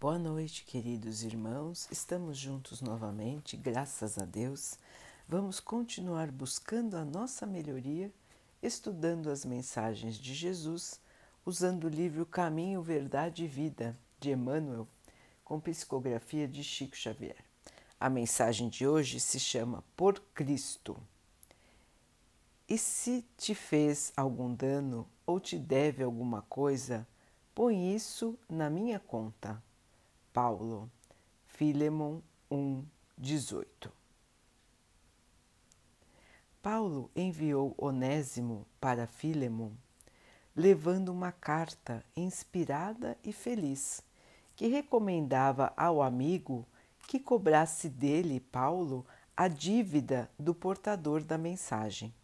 Boa noite, queridos irmãos. Estamos juntos novamente, graças a Deus. Vamos continuar buscando a nossa melhoria, estudando as mensagens de Jesus, usando o livro Caminho, Verdade e Vida, de Emmanuel, com psicografia de Chico Xavier. A mensagem de hoje se chama Por Cristo. E se te fez algum dano ou te deve alguma coisa, põe isso na minha conta. Paulo, Filemon 1, 18. Paulo enviou Onésimo para Filemon, levando uma carta inspirada e feliz, que recomendava ao amigo que cobrasse dele, Paulo, a dívida do portador da mensagem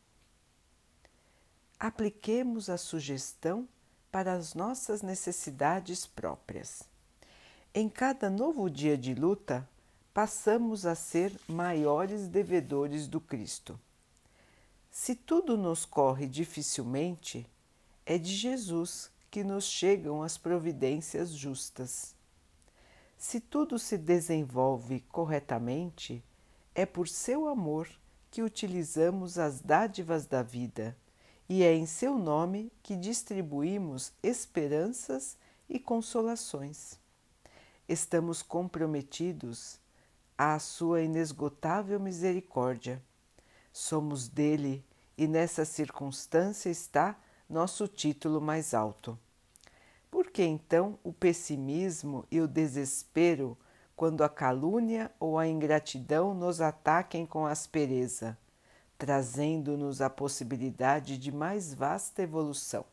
apliquemos a sugestão para as nossas necessidades próprias. Em cada novo dia de luta, passamos a ser maiores devedores do Cristo. Se tudo nos corre dificilmente, é de Jesus que nos chegam as providências justas. Se tudo se desenvolve corretamente, é por seu amor que utilizamos as dádivas da vida e é em seu nome que distribuímos esperanças e consolações. Estamos comprometidos à sua inesgotável misericórdia. Somos dele e nessa circunstância está nosso título mais alto. Por que então o pessimismo e o desespero quando a calúnia ou a ingratidão nos ataquem com aspereza? trazendo-nos a possibilidade de mais vasta evolução.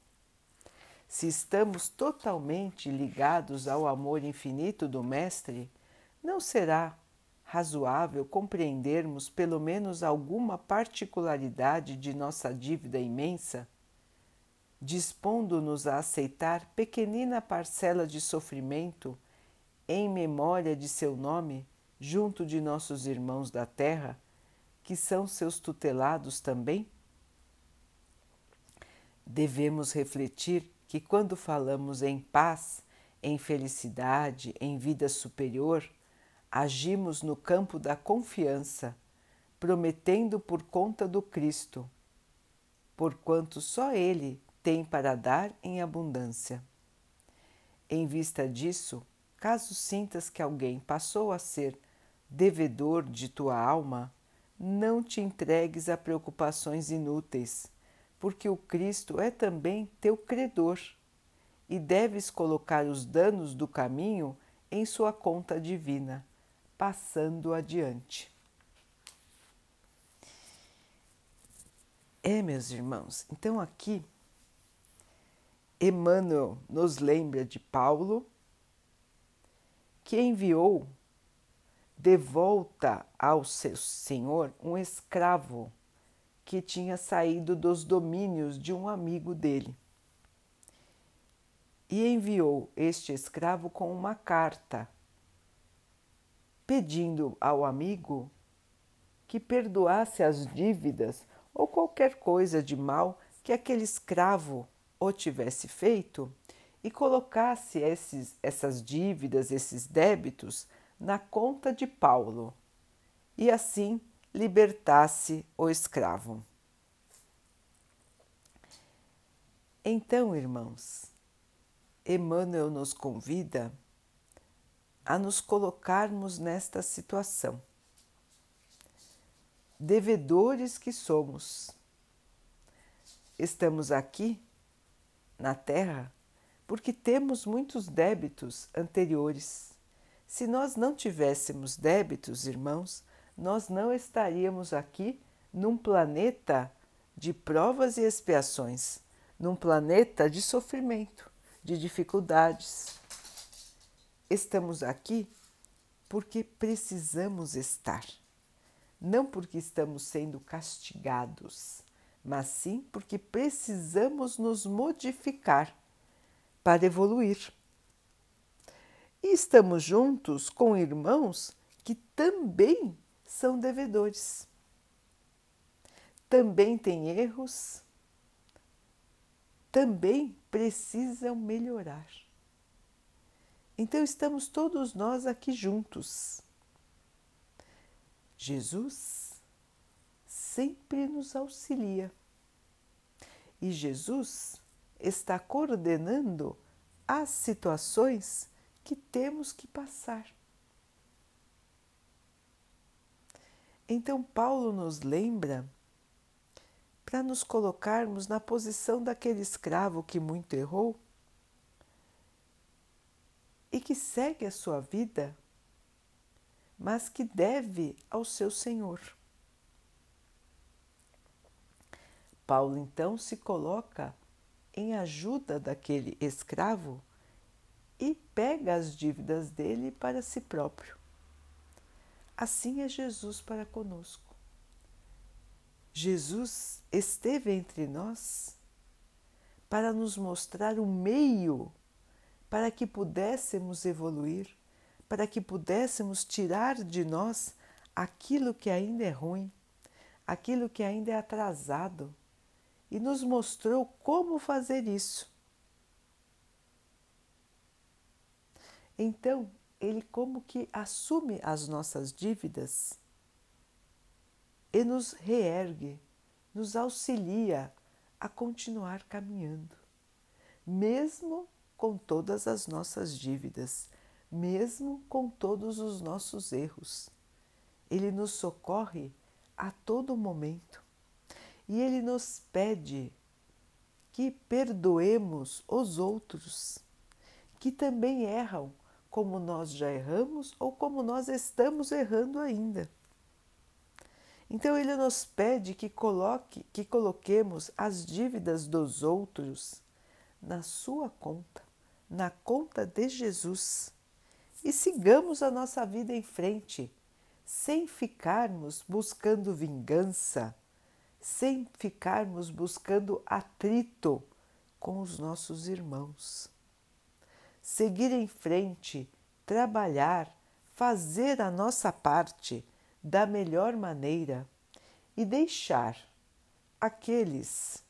Se estamos totalmente ligados ao amor infinito do Mestre, não será razoável compreendermos pelo menos alguma particularidade de nossa dívida imensa, dispondo-nos a aceitar pequenina parcela de sofrimento em memória de seu nome junto de nossos irmãos da terra que são seus tutelados também? Devemos refletir que quando falamos em paz, em felicidade, em vida superior, agimos no campo da confiança, prometendo por conta do Cristo, porquanto só Ele tem para dar em abundância. Em vista disso, caso sintas que alguém passou a ser devedor de tua alma, não te entregues a preocupações inúteis, porque o Cristo é também teu credor e deves colocar os danos do caminho em sua conta divina, passando adiante. É, meus irmãos, então aqui Emmanuel nos lembra de Paulo, que enviou de volta ao seu senhor um escravo que tinha saído dos domínios de um amigo dele. E enviou este escravo com uma carta, pedindo ao amigo que perdoasse as dívidas ou qualquer coisa de mal que aquele escravo o tivesse feito e colocasse esses, essas dívidas, esses débitos na conta de Paulo e assim libertasse o escravo. Então, irmãos, Emmanuel nos convida a nos colocarmos nesta situação. Devedores que somos. Estamos aqui na Terra porque temos muitos débitos anteriores se nós não tivéssemos débitos, irmãos, nós não estaríamos aqui num planeta de provas e expiações, num planeta de sofrimento, de dificuldades. Estamos aqui porque precisamos estar, não porque estamos sendo castigados, mas sim porque precisamos nos modificar para evoluir. E estamos juntos com irmãos que também são devedores. Também têm erros, também precisam melhorar. Então estamos todos nós aqui juntos. Jesus sempre nos auxilia e Jesus está coordenando as situações que temos que passar. Então, Paulo nos lembra para nos colocarmos na posição daquele escravo que muito errou e que segue a sua vida, mas que deve ao seu Senhor. Paulo então se coloca em ajuda daquele escravo e pega as dívidas dele para si próprio. Assim é Jesus para conosco. Jesus esteve entre nós para nos mostrar o meio para que pudéssemos evoluir, para que pudéssemos tirar de nós aquilo que ainda é ruim, aquilo que ainda é atrasado, e nos mostrou como fazer isso. Então, ele como que assume as nossas dívidas e nos reergue, nos auxilia a continuar caminhando, mesmo com todas as nossas dívidas, mesmo com todos os nossos erros. Ele nos socorre a todo momento e ele nos pede que perdoemos os outros que também erram, como nós já erramos ou como nós estamos errando ainda. Então ele nos pede que coloque, que coloquemos as dívidas dos outros na sua conta, na conta de Jesus, e sigamos a nossa vida em frente, sem ficarmos buscando vingança, sem ficarmos buscando atrito com os nossos irmãos. Seguir em frente, trabalhar, fazer a nossa parte da melhor maneira e deixar aqueles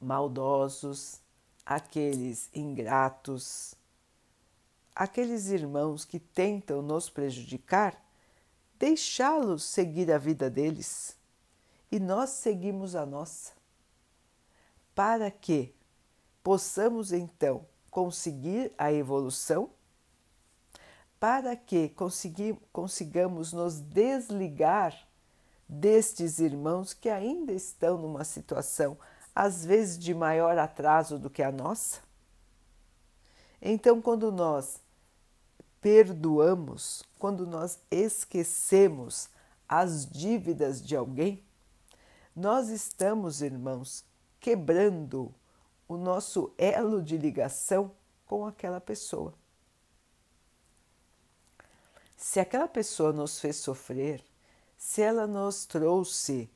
maldosos, aqueles ingratos, aqueles irmãos que tentam nos prejudicar, deixá-los seguir a vida deles. E nós seguimos a nossa, para que possamos então conseguir a evolução para que consigamos nos desligar destes irmãos que ainda estão numa situação, às vezes de maior atraso do que a nossa? Então, quando nós perdoamos, quando nós esquecemos as dívidas de alguém, nós estamos, irmãos, quebrando o nosso elo de ligação com aquela pessoa. Se aquela pessoa nos fez sofrer, se ela nos trouxe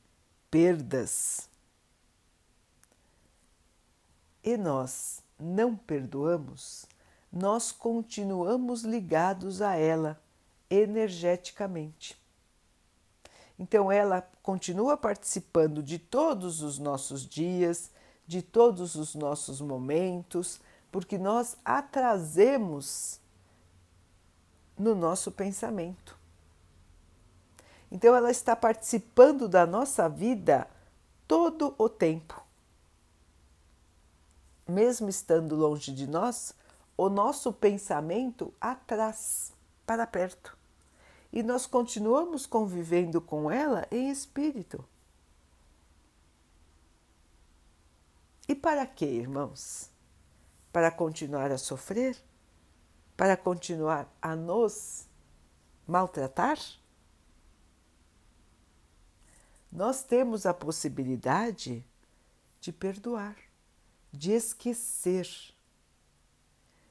perdas e nós não perdoamos, nós continuamos ligados a ela energeticamente. Então ela continua participando de todos os nossos dias, de todos os nossos momentos, porque nós a trazemos no nosso pensamento. Então, ela está participando da nossa vida todo o tempo. Mesmo estando longe de nós, o nosso pensamento atrás, para perto. E nós continuamos convivendo com ela em espírito. E para quê, irmãos? Para continuar a sofrer? para continuar a nos maltratar? Nós temos a possibilidade de perdoar, de esquecer,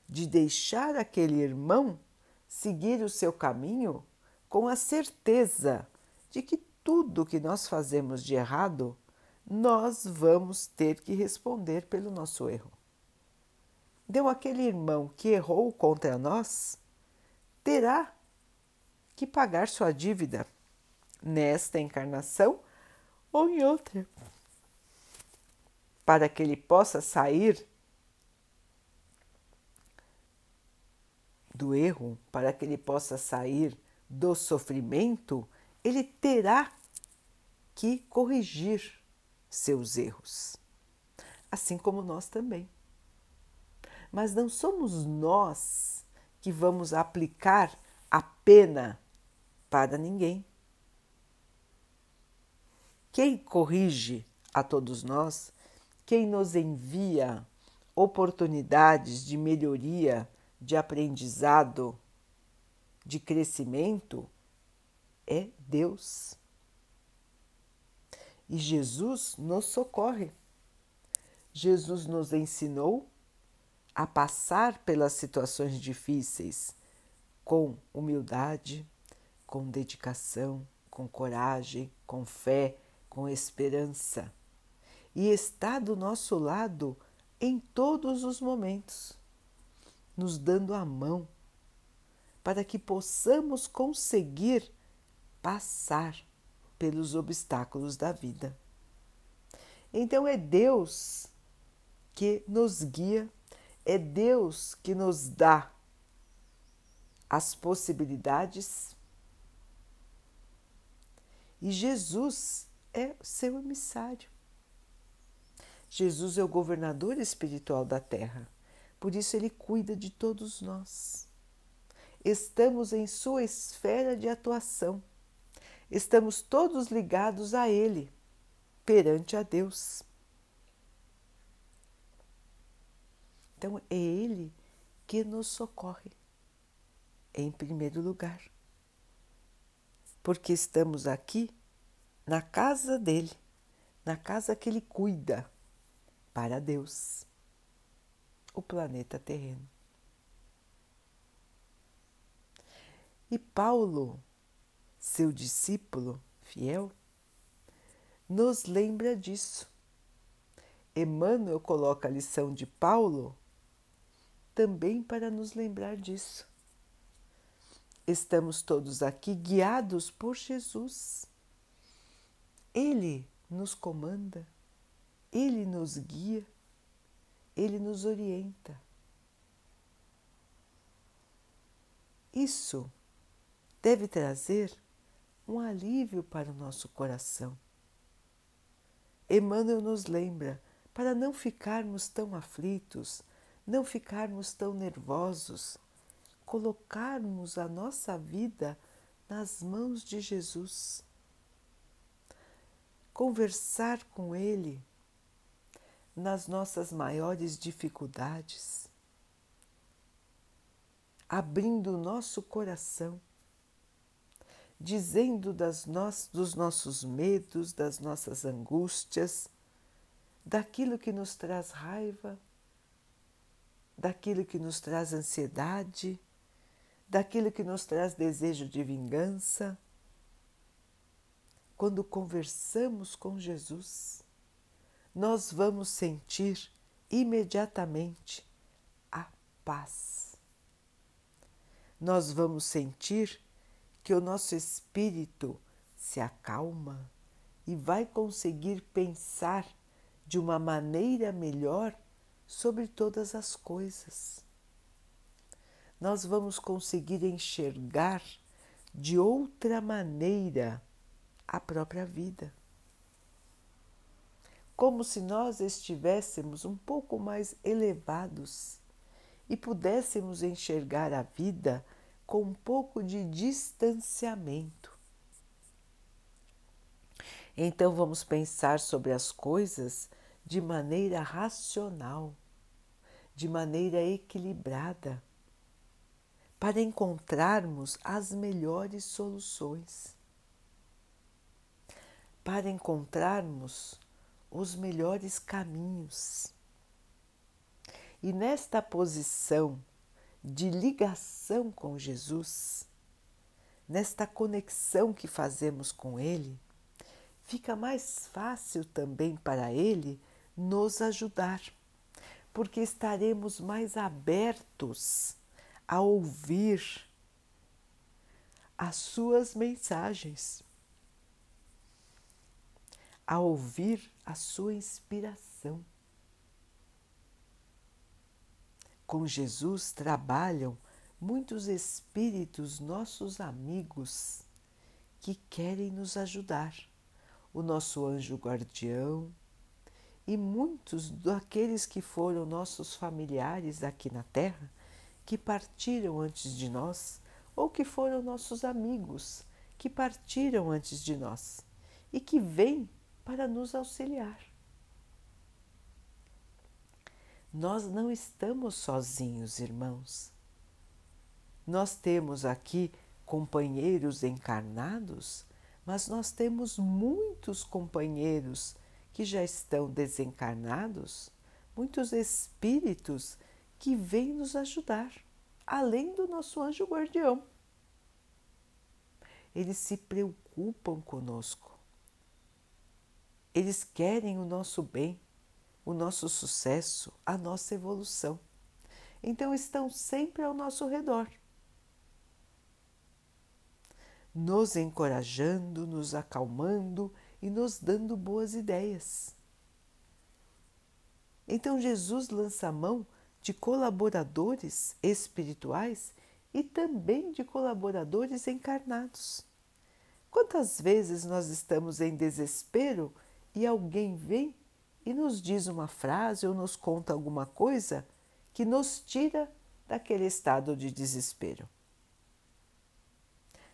de deixar aquele irmão seguir o seu caminho com a certeza de que tudo que nós fazemos de errado, nós vamos ter que responder pelo nosso erro. Deu aquele irmão que errou contra nós, terá que pagar sua dívida nesta encarnação ou em outra, para que ele possa sair do erro, para que ele possa sair do sofrimento, ele terá que corrigir seus erros, assim como nós também. Mas não somos nós que vamos aplicar a pena para ninguém. Quem corrige a todos nós, quem nos envia oportunidades de melhoria, de aprendizado, de crescimento, é Deus. E Jesus nos socorre. Jesus nos ensinou a passar pelas situações difíceis com humildade, com dedicação, com coragem, com fé, com esperança. E está do nosso lado em todos os momentos, nos dando a mão para que possamos conseguir passar pelos obstáculos da vida. Então é Deus que nos guia, é Deus que nos dá as possibilidades e Jesus é seu emissário. Jesus é o governador espiritual da terra, por isso ele cuida de todos nós. Estamos em sua esfera de atuação, estamos todos ligados a ele, perante a Deus. Então é ele que nos socorre, em primeiro lugar, porque estamos aqui na casa dele, na casa que ele cuida para Deus, o planeta terreno. E Paulo, seu discípulo fiel, nos lembra disso. Emmanuel coloca a lição de Paulo também para nos lembrar disso. Estamos todos aqui guiados por Jesus. Ele nos comanda ele nos guia, ele nos orienta. Isso deve trazer um alívio para o nosso coração. Emmanuel nos lembra para não ficarmos tão aflitos, não ficarmos tão nervosos, colocarmos a nossa vida nas mãos de Jesus. Conversar com Ele nas nossas maiores dificuldades, abrindo o nosso coração, dizendo das no dos nossos medos, das nossas angústias, daquilo que nos traz raiva, daquilo que nos traz ansiedade, daquilo que nos traz desejo de vingança. Quando conversamos com Jesus, nós vamos sentir imediatamente a paz. Nós vamos sentir que o nosso espírito se acalma e vai conseguir pensar de uma maneira melhor sobre todas as coisas. Nós vamos conseguir enxergar de outra maneira a própria vida como se nós estivéssemos um pouco mais elevados e pudéssemos enxergar a vida com um pouco de distanciamento. Então vamos pensar sobre as coisas de maneira racional, de maneira equilibrada, para encontrarmos as melhores soluções, para encontrarmos os melhores caminhos. E nesta posição de ligação com Jesus, nesta conexão que fazemos com Ele, fica mais fácil também para Ele nos ajudar, porque estaremos mais abertos a ouvir as Suas mensagens a ouvir a sua inspiração. Com Jesus trabalham muitos espíritos, nossos amigos, que querem nos ajudar. O nosso anjo guardião e muitos daqueles que foram nossos familiares aqui na Terra, que partiram antes de nós, ou que foram nossos amigos, que partiram antes de nós e que vêm para nos auxiliar. Nós não estamos sozinhos, irmãos. Nós temos aqui companheiros encarnados, mas nós temos muitos companheiros que já estão desencarnados, muitos espíritos que vêm nos ajudar, além do nosso anjo guardião. Eles se preocupam conosco. Eles querem o nosso bem, o nosso sucesso, a nossa evolução. Então estão sempre ao nosso redor nos encorajando, nos acalmando e nos dando boas ideias. Então Jesus lança a mão de colaboradores espirituais e também de colaboradores encarnados. Quantas vezes nós estamos em desespero e alguém vem e nos diz uma frase ou nos conta alguma coisa que nos tira daquele estado de desespero?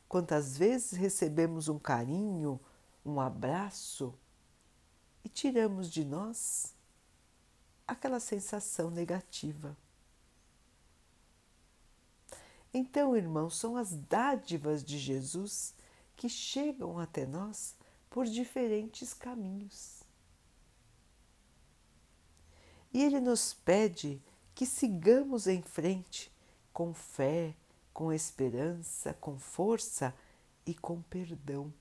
Quantas vezes recebemos um carinho, um abraço e tiramos de nós aquela sensação negativa. Então, irmãos, são as dádivas de Jesus que chegam até nós por diferentes caminhos. E Ele nos pede que sigamos em frente com fé, com esperança, com força e com perdão.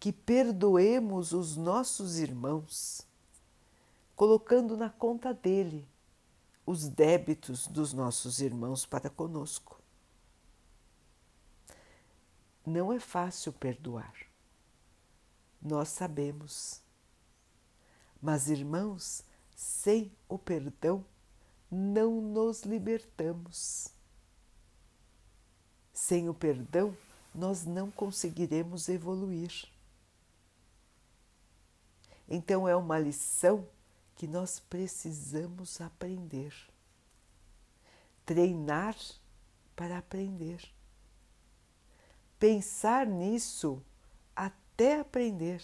Que perdoemos os nossos irmãos, colocando na conta dele os débitos dos nossos irmãos para conosco. Não é fácil perdoar, nós sabemos. Mas, irmãos, sem o perdão, não nos libertamos. Sem o perdão, nós não conseguiremos evoluir. Então, é uma lição que nós precisamos aprender. Treinar para aprender. Pensar nisso até aprender.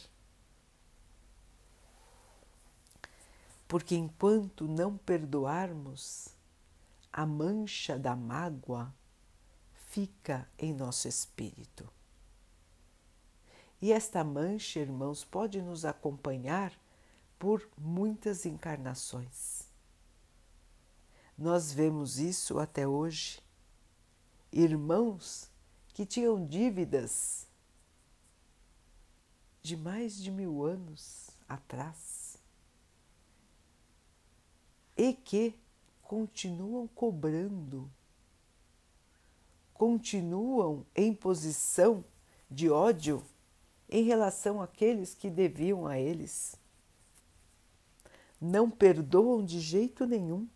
Porque enquanto não perdoarmos, a mancha da mágoa fica em nosso espírito. E esta mancha, irmãos, pode nos acompanhar por muitas encarnações. Nós vemos isso até hoje. Irmãos que tinham dívidas de mais de mil anos atrás e que continuam cobrando continuam em posição de ódio em relação àqueles que deviam a eles. Não perdoam de jeito nenhum,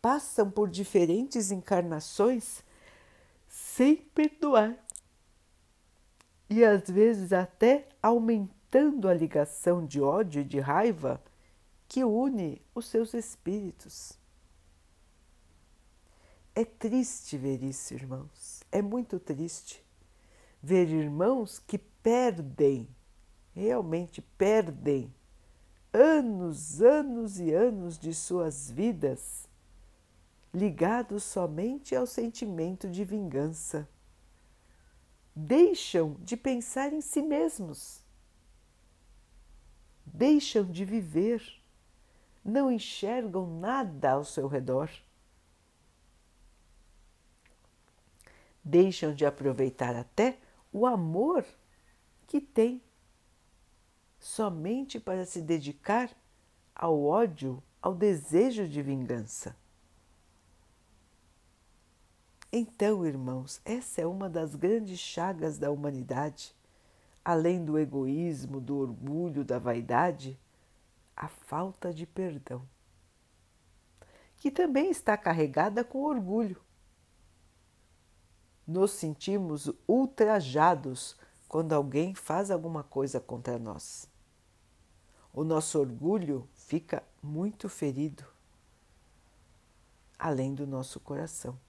passam por diferentes encarnações sem perdoar e às vezes até aumentando a ligação de ódio e de raiva que une os seus espíritos. É triste ver isso, irmãos. É muito triste ver irmãos que perdem, realmente perdem, anos, anos e anos de suas vidas ligados somente ao sentimento de vingança. Deixam de pensar em si mesmos, deixam de viver, não enxergam nada ao seu redor. deixam de aproveitar até o amor que têm, somente para se dedicar ao ódio, ao desejo de vingança. Então, irmãos, essa é uma das grandes chagas da humanidade, além do egoísmo, do orgulho, da vaidade, a falta de perdão. que também está carregada com orgulho. Nos sentimos ultrajados quando alguém faz alguma coisa contra nós. O nosso orgulho fica muito ferido, além do nosso coração.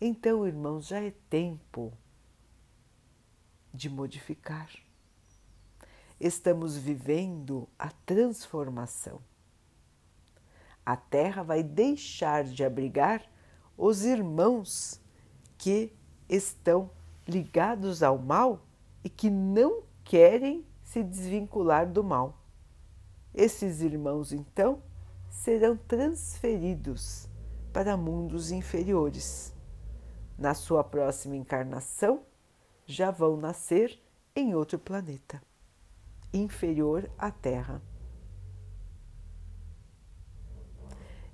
Então, irmãos, já é tempo de modificar. Estamos vivendo a transformação. A Terra vai deixar de abrigar os irmãos que estão ligados ao mal e que não querem se desvincular do mal. Esses irmãos, então, serão transferidos para mundos inferiores. Na sua próxima encarnação, já vão nascer em outro planeta, inferior à Terra.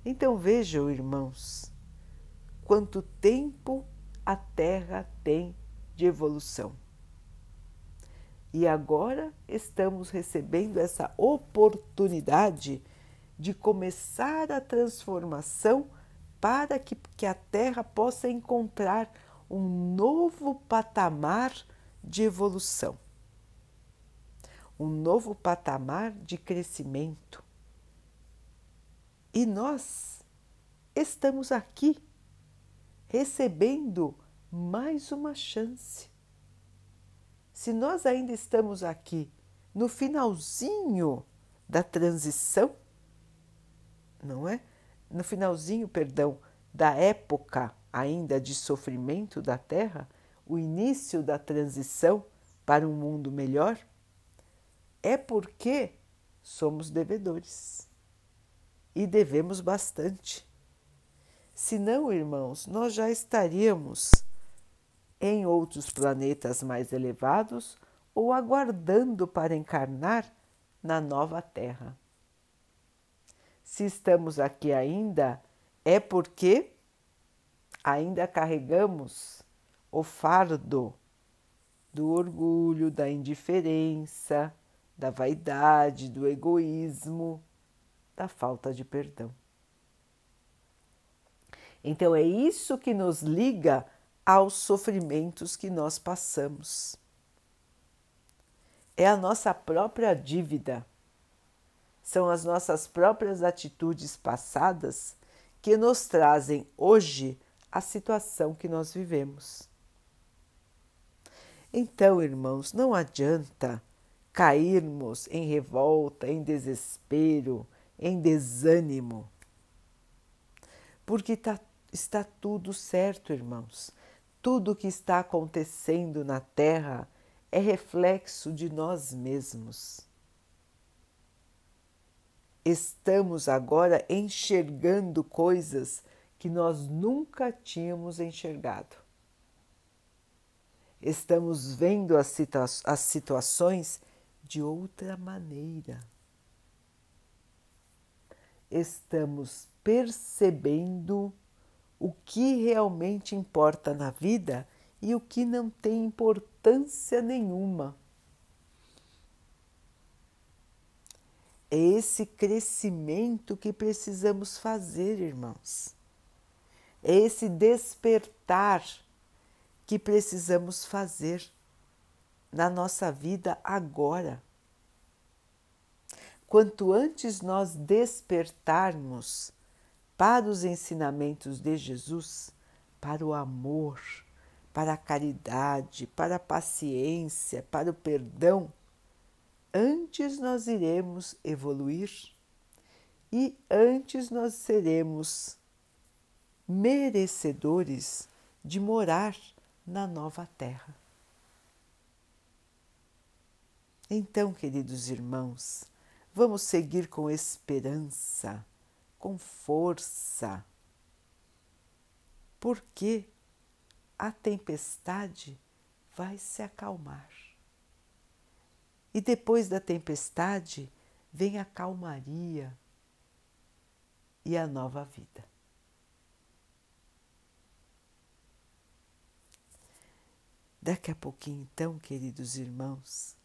Então vejam, irmãos, quanto tempo a Terra tem de evolução. E agora estamos recebendo essa oportunidade de começar a transformação para que, que a Terra possa encontrar um novo patamar de evolução, um novo patamar de crescimento. E nós estamos aqui recebendo mais uma chance. Se nós ainda estamos aqui no finalzinho da transição, não é? No finalzinho, perdão, da época ainda de sofrimento da Terra, o início da transição para um mundo melhor, é porque somos devedores e devemos bastante. Se não, irmãos, nós já estaríamos em outros planetas mais elevados ou aguardando para encarnar na nova Terra. Se estamos aqui ainda, é porque ainda carregamos o fardo do orgulho, da indiferença, da vaidade, do egoísmo, da falta de perdão. Então é isso que nos liga aos sofrimentos que nós passamos. É a nossa própria dívida. São as nossas próprias atitudes passadas que nos trazem hoje a situação que nós vivemos. Então, irmãos, não adianta cairmos em revolta, em desespero, em desânimo, porque tá, está tudo certo, irmãos. Tudo o que está acontecendo na Terra é reflexo de nós mesmos. Estamos agora enxergando coisas que nós nunca tínhamos enxergado. Estamos vendo as, situa as situações de outra maneira. Estamos percebendo o que realmente importa na vida e o que não tem importância nenhuma. É esse crescimento que precisamos fazer, irmãos. É esse despertar que precisamos fazer na nossa vida agora. Quanto antes nós despertarmos para os ensinamentos de Jesus, para o amor, para a caridade, para a paciência, para o perdão, antes nós iremos evoluir e antes nós seremos merecedores de morar na nova terra. Então, queridos irmãos, vamos seguir com esperança, com força, porque a tempestade vai se acalmar. E depois da tempestade vem a calmaria e a nova vida. Daqui a pouquinho, então, queridos irmãos,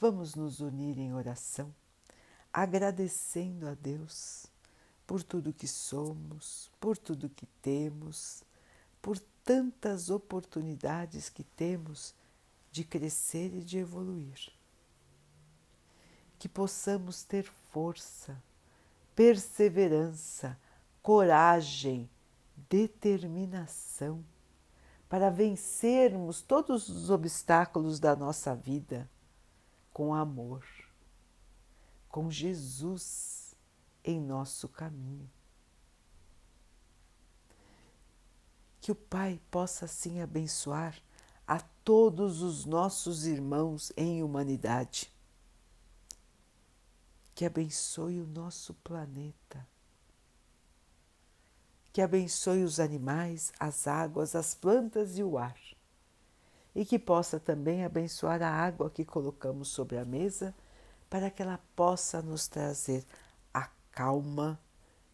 vamos nos unir em oração, agradecendo a Deus por tudo que somos, por tudo que temos, por tantas oportunidades que temos de crescer e de evoluir. Que possamos ter força, perseverança, coragem, determinação para vencermos todos os obstáculos da nossa vida com amor, com Jesus em nosso caminho. Que o Pai possa assim abençoar a todos os nossos irmãos em humanidade. Que abençoe o nosso planeta que abençoe os animais, as águas, as plantas e o ar, e que possa também abençoar a água que colocamos sobre a mesa, para que ela possa nos trazer a calma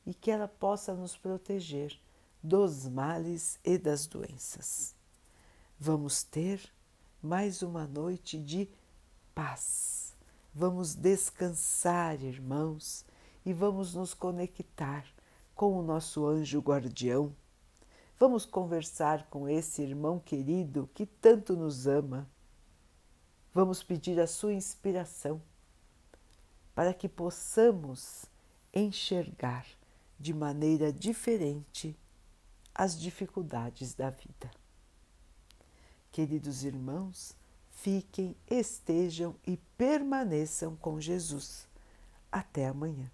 e que ela possa nos proteger dos males e das doenças. Vamos ter mais uma noite de paz. Vamos descansar, irmãos, e vamos nos conectar com o nosso anjo guardião. Vamos conversar com esse irmão querido que tanto nos ama. Vamos pedir a sua inspiração para que possamos enxergar de maneira diferente as dificuldades da vida. Queridos irmãos, fiquem, estejam e permaneçam com Jesus. Até amanhã.